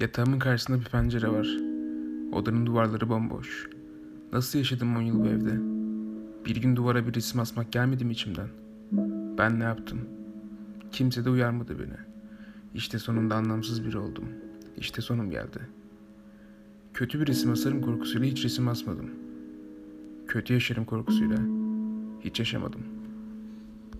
Yatağımın karşısında bir pencere var. Odanın duvarları bomboş. Nasıl yaşadım 10 yıl bu evde? Bir gün duvara bir resim asmak gelmedi mi içimden? Ben ne yaptım? Kimse de uyarmadı beni. İşte sonunda anlamsız biri oldum. İşte sonum geldi. Kötü bir resim asarım korkusuyla hiç resim asmadım. Kötü yaşarım korkusuyla hiç yaşamadım.